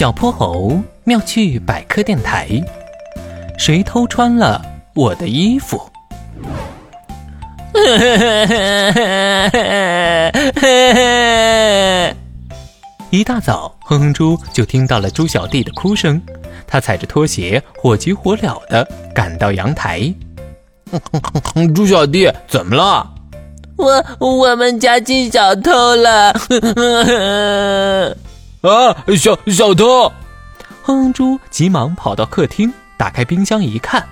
小泼猴妙趣百科电台：谁偷穿了我的衣服？一大早，哼哼猪就听到了猪小弟的哭声，他踩着拖鞋，火急火燎地赶到阳台。猪小弟，怎么了？我我们家进小偷了！啊，小小偷！哼哼猪急忙跑到客厅，打开冰箱一看，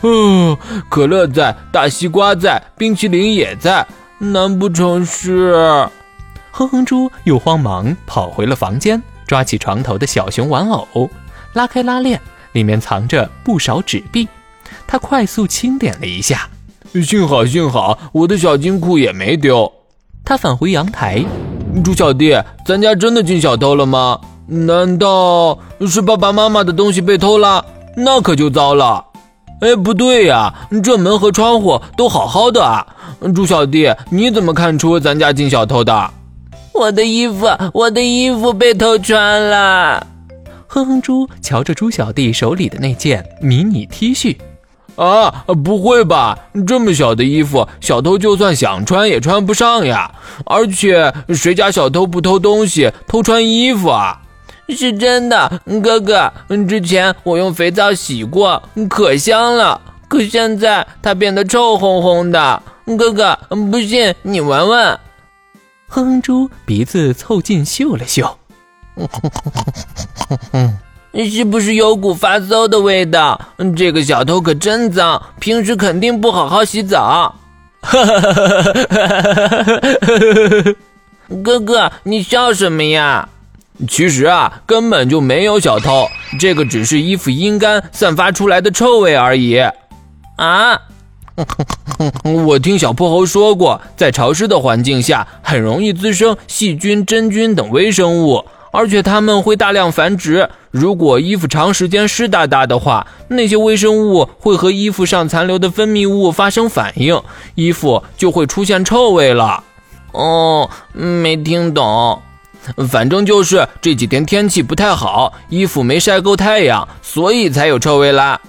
哦，可乐在，大西瓜在，冰淇淋也在，难不成是？哼哼猪又慌忙跑回了房间，抓起床头的小熊玩偶，拉开拉链，里面藏着不少纸币。他快速清点了一下，幸好幸好，我的小金库也没丢。他返回阳台，猪小弟，咱家真的进小偷了吗？难道是爸爸妈妈的东西被偷了？那可就糟了。哎，不对呀，这门和窗户都好好的啊。猪小弟，你怎么看出咱家进小偷的？我的衣服，我的衣服被偷穿了。哼哼猪瞧着猪小弟手里的那件迷你 T 恤，啊，不会吧？这么小的衣服，小偷就算想穿也穿不上呀！而且谁家小偷不偷东西，偷穿衣服啊？是真的，哥哥。之前我用肥皂洗过，可香了。可现在它变得臭烘烘的。哥哥，不信你闻闻。哼哼猪鼻子凑近嗅了嗅，是不是有股发馊的味道？这个小偷可真脏，平时肯定不好好洗澡。哥哥，你笑什么呀？其实啊，根本就没有小偷，这个只是衣服阴干散发出来的臭味而已。啊？我听小泼猴说过，在潮湿的环境下，很容易滋生细菌、真菌等微生物，而且它们会大量繁殖。如果衣服长时间湿哒哒的话，那些微生物会和衣服上残留的分泌物发生反应，衣服就会出现臭味了。哦，没听懂。反正就是这几天天气不太好，衣服没晒够太阳，所以才有臭味啦。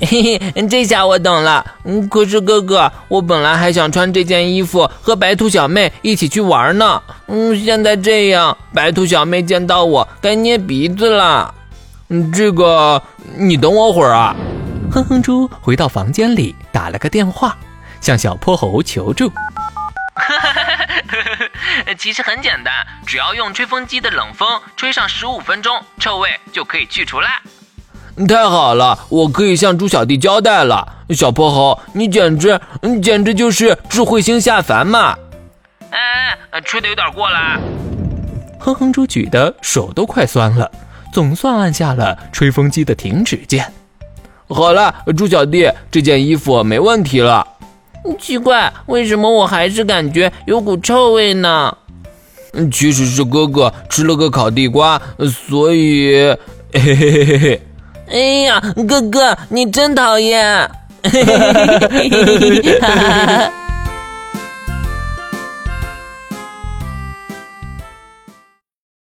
嘿嘿，这下我懂了。嗯，可是哥哥，我本来还想穿这件衣服和白兔小妹一起去玩呢。嗯，现在这样，白兔小妹见到我该捏鼻子了。嗯，这个你等我会儿啊。哼哼猪回到房间里打了个电话，向小泼猴求助。其实很简单，只要用吹风机的冷风吹上十五分钟，臭味就可以去除啦。太好了，我可以向猪小弟交代了。小泼猴，你简直，你简直就是智慧星下凡嘛！哎哎，吹的有点过了。哼哼猪举的手都快酸了，总算按下了吹风机的停止键。好了，猪小弟，这件衣服没问题了。奇怪，为什么我还是感觉有股臭味呢？其实是哥哥吃了个烤地瓜，所以嘿嘿嘿嘿嘿。哎呀，哥哥，你真讨厌！